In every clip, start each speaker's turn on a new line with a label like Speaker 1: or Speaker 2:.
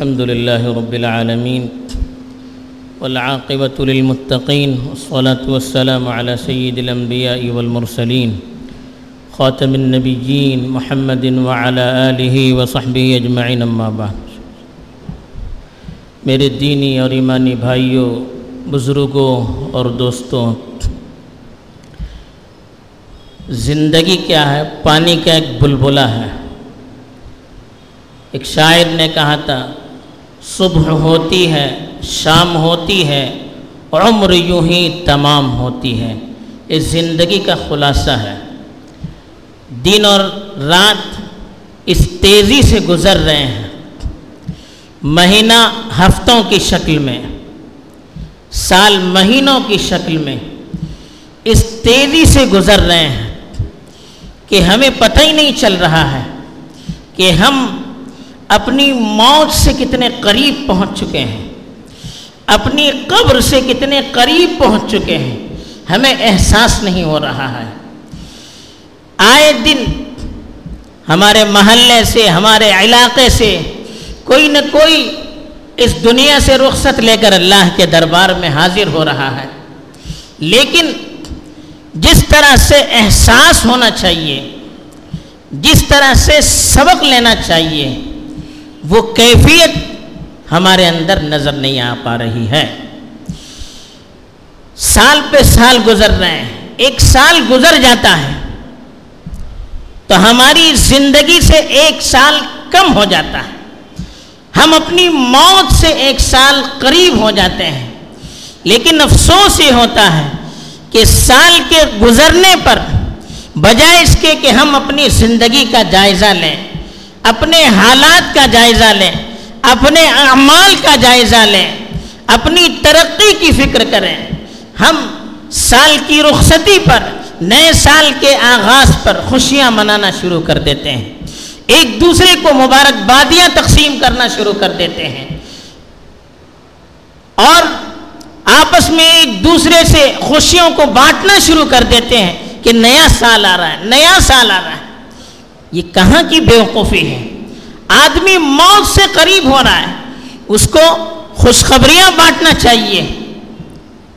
Speaker 1: الحمد لله رب العالمين والعاقبة للمتقين والصلاة والسلام على سيد الأنبياء والمرسلين خاتم النبيين محمد وعلى آله وصحبه أجمعين أما بعد. میرے دینی اور ایمانی بھائیوں، بزرگوں اور دوستوں، زندگی کیا ہے؟ پانی کا ایک بلبلا ہے۔ ایک شاعر نے کہا تھا صبح ہوتی ہے، شام ہوتی ہے عمر یوں ہی تمام ہوتی ہے۔ یہ زندگی کا خلاصہ ہے۔ دن اور رات اس تیزی سے گزر رہے ہیں۔ مہینہ ہفتوں کی شکل میں، سال مہینوں کی شکل میں اس تیزی سے گزر رہے ہیں کہ ہمیں پتہ ہی نہیں چل رہا ہے کہ ہم اپنی موت سے کتنے قریب پہنچ چکے ہیں، اپنی قبر سے کتنے قریب پہنچ چکے ہیں، ہمیں احساس نہیں ہو رہا ہے۔ آئے دن ہمارے محلے سے، ہمارے علاقے سے کوئی نہ کوئی اس دنیا سے رخصت لے کر اللہ کے دربار میں حاضر ہو رہا ہے۔ لیکن جس طرح سے احساس ہونا چاہیے، جس طرح سے سبق لینا چاہیے وہ کیفیت ہمارے اندر نظر نہیں آ پا رہی ہے۔ سال پہ سال گزر رہے ہیں، ایک سال گزر جاتا ہے تو ہماری زندگی سے ایک سال کم ہو جاتا ہے۔ ہم اپنی موت سے ایک سال قریب ہو جاتے ہیں۔ لیکن افسوس یہ ہوتا ہے کہ سال کے گزرنے پر بجائے اس کے کہ ہم اپنی زندگی کا جائزہ لیں۔ اپنے حالات کا جائزہ لیں، اپنے اعمال کا جائزہ لیں، اپنی ترقی کی فکر کریں۔ ہم سال کی رخصتی پر، نئے سال کے آغاز پر خوشیاں منانا شروع کر دیتے ہیں۔ ایک دوسرے کو مبارکبادیاں تقسیم کرنا شروع کر دیتے ہیں۔ اور آپس میں ایک دوسرے سے خوشیوں کو بانٹنا شروع کر دیتے ہیں کہ نیا سال آ رہا ہے، نیا سال آ رہا ہے۔ یہ کہاں کی بیوقوفی ہے؟ آدمی موت سے قریب ہو رہا ہے، اس کو خوشخبریاں بانٹنا چاہیے،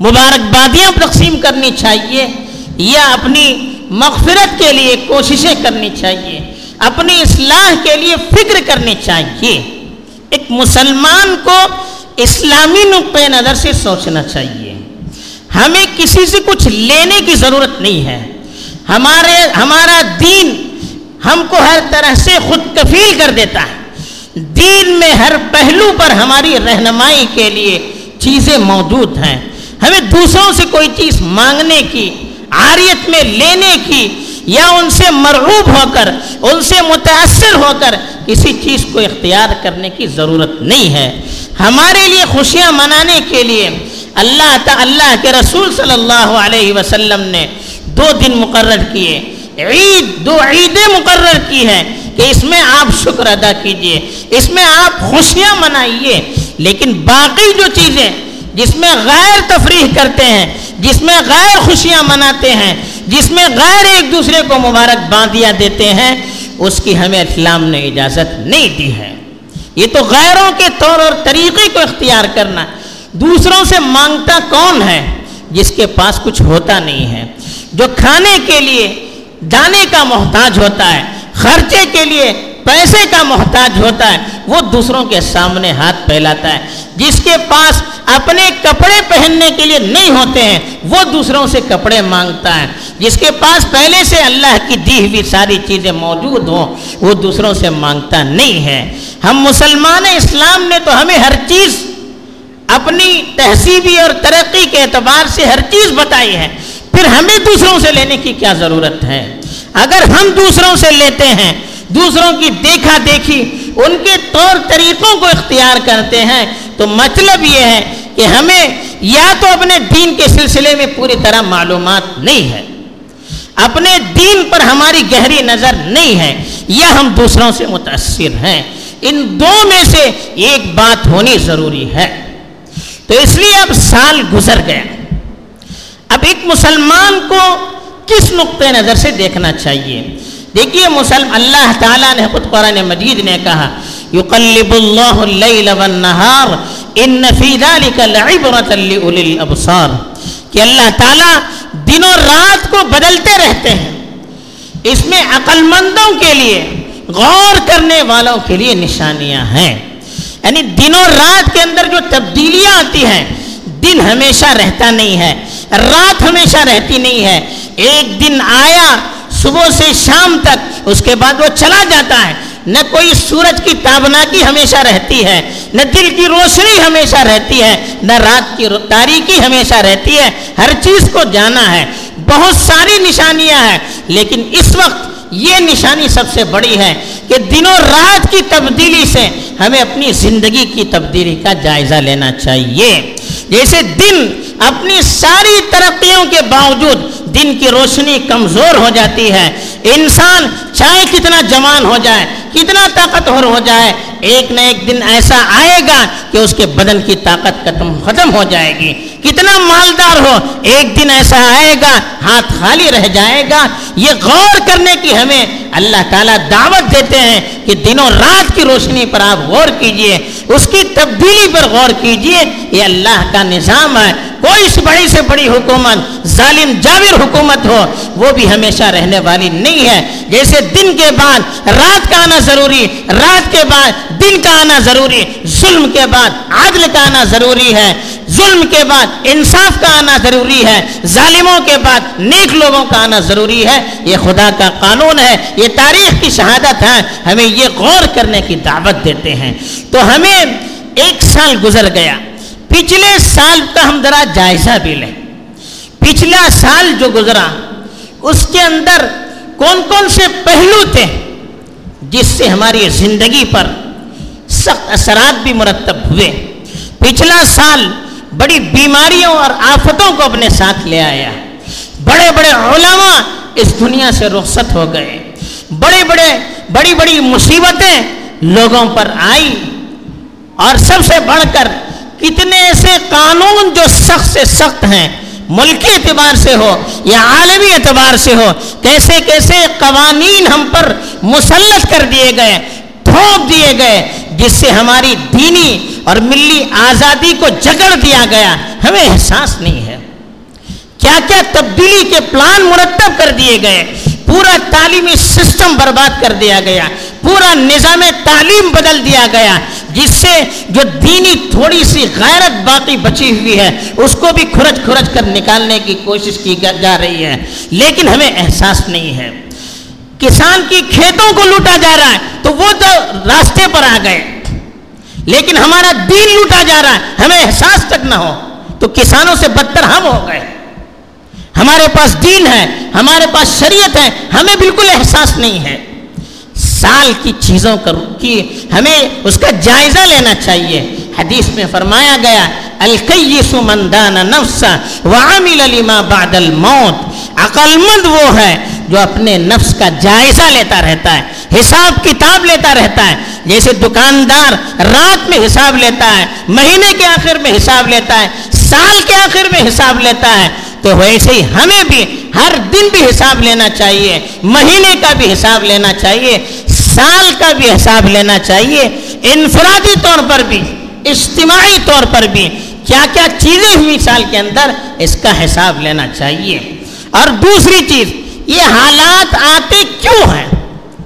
Speaker 1: مبارکبادیاں تقسیم کرنی چاہیے، یا اپنی مغفرت کے لیے کوششیں کرنی چاہیے، اپنی اصلاح کے لیے فکر کرنی چاہیے۔ ایک مسلمان کو اسلامی نقطۂ نظر سے سوچنا چاہیے۔ ہمیں کسی سے کچھ لینے کی ضرورت نہیں ہے۔ ہمارے، ہمارا دین ہم کو ہر طرح سے خود کفیل کر دیتا ہے۔ دین میں ہر پہلو پر ہماری رہنمائی کے لیے چیزیں موجود ہیں۔ ہمیں دوسروں سے کوئی چیز مانگنے کی، عاریت میں لینے کی یا ان سے مرعوب ہو کر، ان سے متاثر ہو کر کسی چیز کو اختیار کرنے کی ضرورت نہیں ہے۔ ہمارے لیے خوشیاں منانے کے لیے اللہ تعالیٰ کے رسول صلی اللہ علیہ وسلم نے دو دن مقرر کیے۔ عید، دو عیدیں مقرر کی ہیں کہ اس میں آپ شکر ادا کیجیے، اس میں آپ خوشیاں منائیے، لیکن باقی جو چیزیں جس میں غیر تفریح کرتے ہیں، جس میں غیر خوشیاں مناتے ہیں، جس میں غیر ایک دوسرے کو مبارک باندیاں دیتے ہیں، اس کی ہمیں اسلام نے اجازت نہیں دی ہے۔ یہ تو غیروں کے طور اور طریقے کو اختیار کرنا، دوسروں سے مانگتا کون ہے؟ جس کے پاس کچھ ہوتا نہیں ہے۔ جو کھانے کے لیے جانے کا محتاج ہوتا ہے، خرچے کے لیے پیسے کا محتاج ہوتا ہے، وہ دوسروں کے سامنے ہاتھ پھیلاتا ہے۔ جس کے پاس اپنے کپڑے پہننے کے لیے نہیں ہوتے ہیں، وہ دوسروں سے کپڑے مانگتا ہے۔ جس کے پاس پہلے سے اللہ کی دی ہوئی ساری چیزیں موجود ہوں، وہ دوسروں سے مانگتا نہیں ہے۔ ہم مسلمان اسلام نے تو ہمیں ہر چیز اپنی تہذیبی اور ترقی کے اعتبار سے ہر چیز بتائی ہے، پھر ہمیں دوسروں سے لینے کی کیا ضرورت ہے؟ اگر ہم دوسروں سے لیتے ہیں، دوسروں کی دیکھا دیکھی، ان کے طور طریقوں کو اختیار کرتے ہیں، تو مطلب یہ ہے کہ ہمیں یا تو اپنے دین کے سلسلے میں پوری طرح معلومات نہیں ہے، اپنے دین پر ہماری گہری نظر نہیں ہے، یا ہم دوسروں سے متاثر ہیں۔ ان دو میں سے ایک بات ہونی ضروری ہے۔ تو اس لیے اب سال گزر گیا اب ایک مسلمان کو کس نقطۂ نظر سے دیکھنا چاہیے؟ دیکھیے مسلم، اللہ تعالیٰ نے خود قرآن مجید نے کہا يقلب الله الليل والنهار ان في ذلك لعبرة لأولي الابصار کہ اللہ تعالیٰ دن و رات کو بدلتے رہتے ہیں۔ اس میں عقل مندوں کے لیے، غور کرنے والوں کے لیے نشانیاں ہیں۔ یعنی دن و رات کے اندر جو تبدیلیاں آتی ہیں، دن ہمیشہ رہتا نہیں ہے، رات ہمیشہ رہتی نہیں ہے۔ ایک دن آیا، صبح سے شام تک، اس کے بعد وہ چلا جاتا ہے۔ نہ کوئی سورج کی تابناکی ہمیشہ رہتی ہے، نہ دل کی روشنی ہمیشہ رہتی ہے، نہ رات کی تاریکی ہمیشہ رہتی ہے۔ ہر چیز کو جانا ہے۔ بہت ساری نشانیاں ہیں، لیکن اس وقت یہ نشانی سب سے بڑی ہے کہ دنوں رات کی تبدیلی سے ہمیں اپنی زندگی کی تبدیلی کا جائزہ لینا چاہیے۔ جیسے دن اپنی ساری ترقیوں کے باوجود دن کی روشنی کمزور ہو جاتی ہے۔ انسان چاہے کتنا جوان ہو جائے کتنا طاقتور ہو جائے؟ ایک نہ ایک دن ایسا آئے گا کہ اس کے بدن کی طاقت ختم ختم ہو جائے گی۔ کتنا مالدار ہو، ایک دن ایسا آئے گا، ہاتھ خالی رہ جائے گا۔ یہ غور کرنے کی ہمیں اللہ تعالیٰ دعوت دیتے ہیں کہ دنوں رات کی روشنی پر آپ غور کیجیے، اس کی تبدیلی پر غور کیجیے۔ یہ اللہ کا نظام ہے۔ کوئی سی بڑی سے بڑی حکومت، ظالم جاویر حکومت ہو، وہ بھی ہمیشہ رہنے والی نہیں ہے۔ جیسے دن کے بعد رات کا آنا ضروری، رات کے بعد دن کا آنا ضروری، ظلم کے بعد عادل کا آنا ضروری ہے۔ ظلم کے بعد انصاف کا آنا ضروری ہے۔ ظالموں کے بعد نیک لوگوں کا آنا ضروری ہے۔ یہ خدا کا قانون ہے، یہ تاریخ کی شہادت ہے۔ ہمیں یہ غور کرنے کی دعوت دیتے ہیں۔ تو ہمیں ایک سال گزر گیا۔ پچھلے سال کا ہم ذرا جائزہ بھی لیں۔ پچھلا سال جو گزرا، اس کے اندر کون کون سے پہلو تھے جس سے ہماری زندگی پر سخت اثرات بھی مرتب ہوئے۔ پچھلا سال بڑی بیماریوں اور آفتوں کو اپنے ساتھ لے آیا۔ بڑے بڑے علماء اس دنیا سے رخصت ہو گئے۔ بڑے بڑے، بڑی بڑی مصیبتیں لوگوں پر آئی اور سب سے بڑھ کر کتنے ایسے قانون جو سخت سے سخت ہیں، ملکی اعتبار سے ہو یا عالمی اعتبار سے ہو، کیسے کیسے قوانین ہم پر مسلط کر دیے گئے، تھوپ دیے گئے، جس سے ہماری دینی اور ملی آزادی کو جگڑ دیا گیا، ہمیں احساس نہیں ہے۔ کیا کیا تبدیلی کے پلان مرتب کر دیے گئے، پورا تعلیمی سسٹم برباد کر دیا گیا، پورا نظام تعلیم بدل دیا گیا جس سے جو دینی تھوڑی سی غیرت باقی بچی ہوئی ہے، اس کو بھی کھرچ کھرچ کر نکالنے کی کوشش کی جا رہی ہے۔ لیکن ہمیں احساس نہیں ہے۔ کسان کی کھیتوں کو لوٹا جا رہا ہے، تو وہ تو راستے پر آ گئے۔ لیکن ہمارا دین لوٹا جا رہا ہے، ہمیں احساس تک نہ ہو۔ تو کسانوں سے بدتر ہم ہو گئے۔ ہمارے پاس دین ہے، ہمارے پاس شریعت ہے، ہمیں بالکل احساس نہیں ہے۔ سال کی چیزوں کی، ہمیں اس کا جائزہ لینا چاہیے۔ حدیث میں فرمایا گیا الکیس من دان نفسا وعمل لما بعد الموت۔ عقل مند وہ ہے جو اپنے نفس کا جائزہ لیتا رہتا ہے، حساب کتاب لیتا رہتا ہے۔ جیسے دکاندار رات میں حساب لیتا ہے، مہینے کے آخر میں حساب لیتا ہے، سال کے آخر میں حساب لیتا ہے۔ تو ویسے ہی ہمیں بھی ہر دن بھی حساب لینا چاہیے، مہینے کا بھی حساب لینا چاہیے، سال کا بھی حساب لینا چاہیے، انفرادی طور پر بھی، اجتماعی طور پر بھی کیا کیا چیزیں ہوئی سال کے اندر اس کا حساب لینا چاہیے۔ اور دوسری چیز، یہ حالات آتے کیوں ہیں؟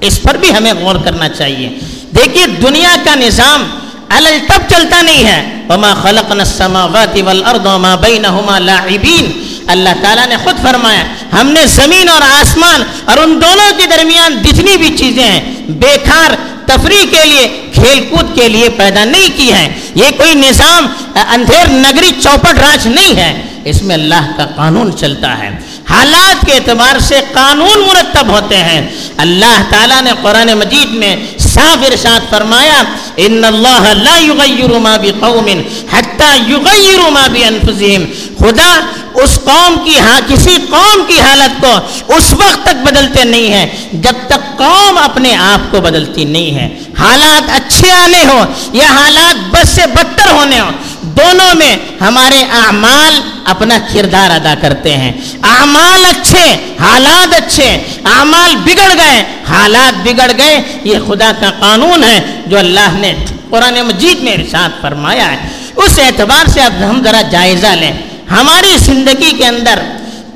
Speaker 1: اس پر بھی ہمیں غور کرنا چاہیے۔ دیکھیے، دنیا کا نظام الل تب چلتا نہیں ہے۔ وما خلقنا السماوات والارض وما بينهما لاعبين۔ اللہ تعالیٰ نے خود فرمایا، ہم نے زمین اور آسمان اور ان دونوں کے درمیان جتنی بھی چیزیں ہیں، بیکار تفریح کے لیے، کھیل کود کے لیے پیدا نہیں کی ہیں۔ یہ کوئی نظام، اندھیر نگری چوپٹ راج نہیں ہے۔ اس میں اللہ کا قانون چلتا ہے۔ حالات کے اعتبار سے قانون مرتب ہوتے ہیں۔ اللہ تعالیٰ نے قرآن مجید میں صاف ارشاد فرمایا، ان اللہ لا یغیر ما بقوم حتی یغیر ما بانفسهم خدا اس قوم کی ہاں کسی قوم کی حالت کو اس وقت تک بدلتے نہیں ہیں، جب تک قوم اپنے آپ کو بدلتی نہیں ہے۔ حالات اچھے آنے ہو یا حالات بس سے بدتر ہونے ہو دونوں میں ہمارے اعمال اپنا کردار ادا کرتے ہیں۔ اعمال اچھے، حالات اچھے، اعمال بگڑ گئے، حالات بگڑ گئے۔ یہ خدا کا قانون ہے جو اللہ نے قرآن مجید میں ارشاد فرمایا ہے۔ اس اعتبار سے اب ہم ذرا جائزہ لیں۔ ہماری زندگی کے اندر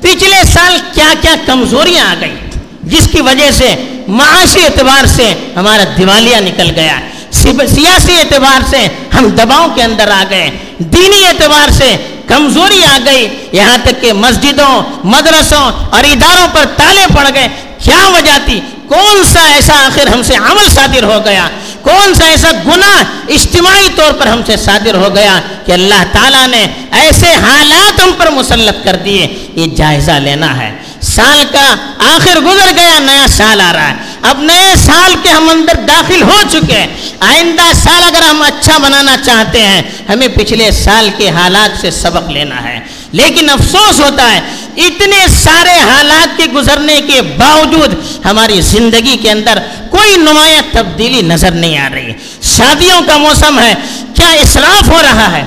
Speaker 1: پچھلے سال کیا کیا کمزوریاں آ گئی جس کی وجہ سے معاشی اعتبار سے ہمارا دیوالیہ نکل گیا۔ سیاسی اعتبار سے ہم دباؤ کے اندر آ گئے۔ دینی اعتبار سے کمزوری آ گئی۔ یہاں تک کہ مسجدوں، مدرسوں اور اداروں پر تالے پڑ گئے۔ کیا وجہ تھی؟ کون سا ایسا آخر ہم سے عمل صادر ہو گیا؟ کون سا ایسا گناہ اجتماعی طور پر ہم سے صادر ہو گیا کہ اللہ تعالیٰ نے ایسے حالات ہم پر مسلط کر دیے، یہ جائزہ لینا ہے۔ سال کا آخر گزر گیا، نیا سال آ رہا ہے۔ اب نئے سال کے ہم اندر داخل ہو چکے ہیں۔ آئندہ سال اگر ہم اچھا بنانا چاہتے ہیں، ہمیں پچھلے سال کے حالات سے سبق لینا ہے۔ لیکن افسوس ہوتا ہے اتنے سارے حالات کے گزرنے کے باوجود ہماری زندگی کے اندر کوئی نمایاں تبدیلی نظر نہیں آ رہی۔ شادیوں کا موسم ہے، کیا اسراف ہو رہا ہے؟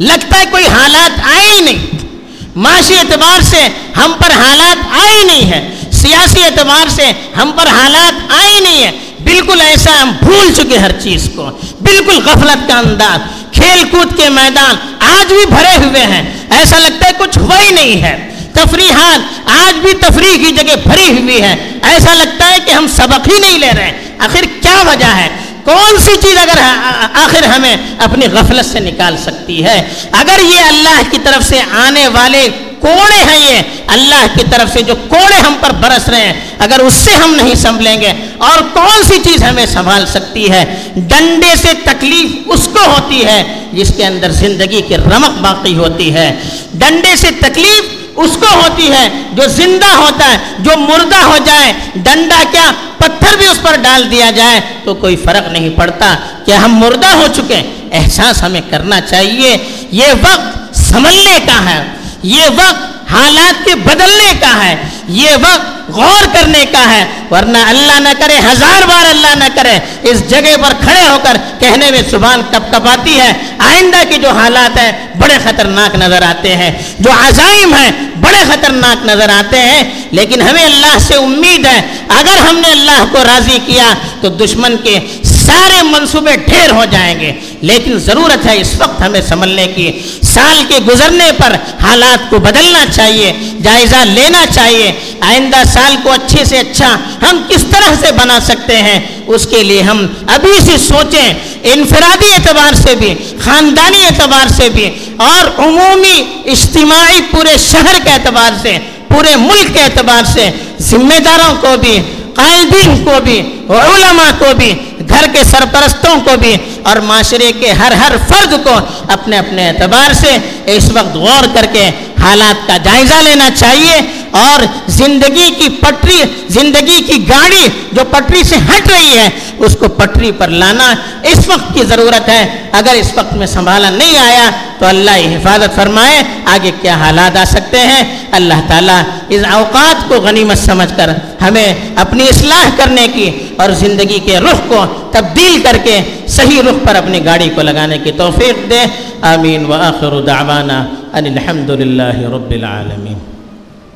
Speaker 1: لگتا ہے کوئی حالات آئے ہی نہیں۔ معاشی اعتبار سے ہم پر حالات آئے ہی نہیں ہے سیاسی اعتبار سے ہم پر حالات آئے ہی نہیں ہے بالکل ایسا ہم بھول چکے ہر چیز کو۔ بالکل غفلت کا انداز۔ کھیل کود کے میدان آج بھی بھرے ہوئے ہیں۔ ایسا لگتا ہے کچھ ہوا ہی نہیں ہے۔ تفریحات آج بھی تفریح کی جگہ بھری ہوئی ہے ایسا لگتا ہے کہ ہم سبق ہی نہیں لے رہے آخر کیا وجہ ہے؟ کون سی چیز اگر آخر ہمیں اپنی غفلت سے نکال سکتی ہے؟ اگر یہ اللہ کی طرف سے آنے والے کوڑے ہیں یہ، اللہ کی طرف سے جو کوڑے ہم پر برس رہے ہیں، اگر اس سے ہم نہیں سنبھلیں گے، اور کون سی چیز ہمیں سنبھال سکتی ہے؟ ڈنڈے سے تکلیف اس کو ہوتی ہے جس کے اندر زندگی کی رمق باقی ہوتی ہے۔ ڈنڈے سے تکلیف اس کو ہوتی ہے جو زندہ ہوتا ہے، جو مردہ ہو جائے، ڈنڈا کیا پتھر بھی اس پر ڈال دیا جائے تو کوئی فرق نہیں پڑتا کہ ہم مردہ ہو چکے احساس ہمیں کرنا چاہیے۔ یہ وقت سنبھلنے کا ہے۔ یہ وقت حالات کے بدلنے کا ہے۔ یہ وقت غور کرنے کا ہے، ورنہ اللہ نہ کرے، ہزار بار اللہ نہ کرے، اس جگہ پر کھڑے ہو کر کہنے میں زبان کپ کپ آتی ہے۔ آئندہ کی جو حالات ہیں، بڑے خطرناک نظر آتے ہیں۔ جو عزائم ہیں، بڑے خطرناک نظر آتے ہیں۔ لیکن ہمیں اللہ سے امید ہے۔ اگر ہم نے اللہ کو راضی کیا، تو دشمن کے سارے منصوبے ڈھیر ہو جائیں گے۔ لیکن ضرورت ہے اس وقت ہمیں سنبھلنے کی۔ سال کے گزرنے پر حالات کو بدلنا چاہیے، جائزہ لینا چاہیے۔ آئندہ سال کو اچھے سے اچھا ہم کس طرح سے بنا سکتے ہیں، اس کے لیے ہم ابھی سے سوچیں۔ انفرادی اعتبار سے بھی، خاندانی اعتبار سے بھی، اور عمومی اجتماعی پورے شہر کے اعتبار سے، پورے ملک کے اعتبار سے، ذمہ داروں کو بھی، قائدین کو بھی، علماء کو بھی گھر کے سرپرستوں کو بھی اور معاشرے کے ہر ہر فرد کو اپنے اپنے اعتبار سے اس وقت غور کر کے حالات کا جائزہ لینا چاہیے۔ اور زندگی کی پٹری، زندگی کی گاڑی جو پٹری سے ہٹ رہی ہے، اس کو پٹری پر لانا اس وقت کی ضرورت ہے۔ اگر اس وقت میں سنبھالا نہیں آیا تو اللہ حفاظت فرمائے، آگے کیا حالات آ سکتے ہیں؟ اللہ تعالیٰ اس اوقات کو غنیمت سمجھ کر ہمیں اپنی اصلاح کرنے کی اور زندگی کے رخ کو تبدیل کر کے صحیح رخ پر اپنی گاڑی کو لگانے کی توفیق دے۔ آمین۔ و آخر دعوانا ان الحمد للہ رب العالمین۔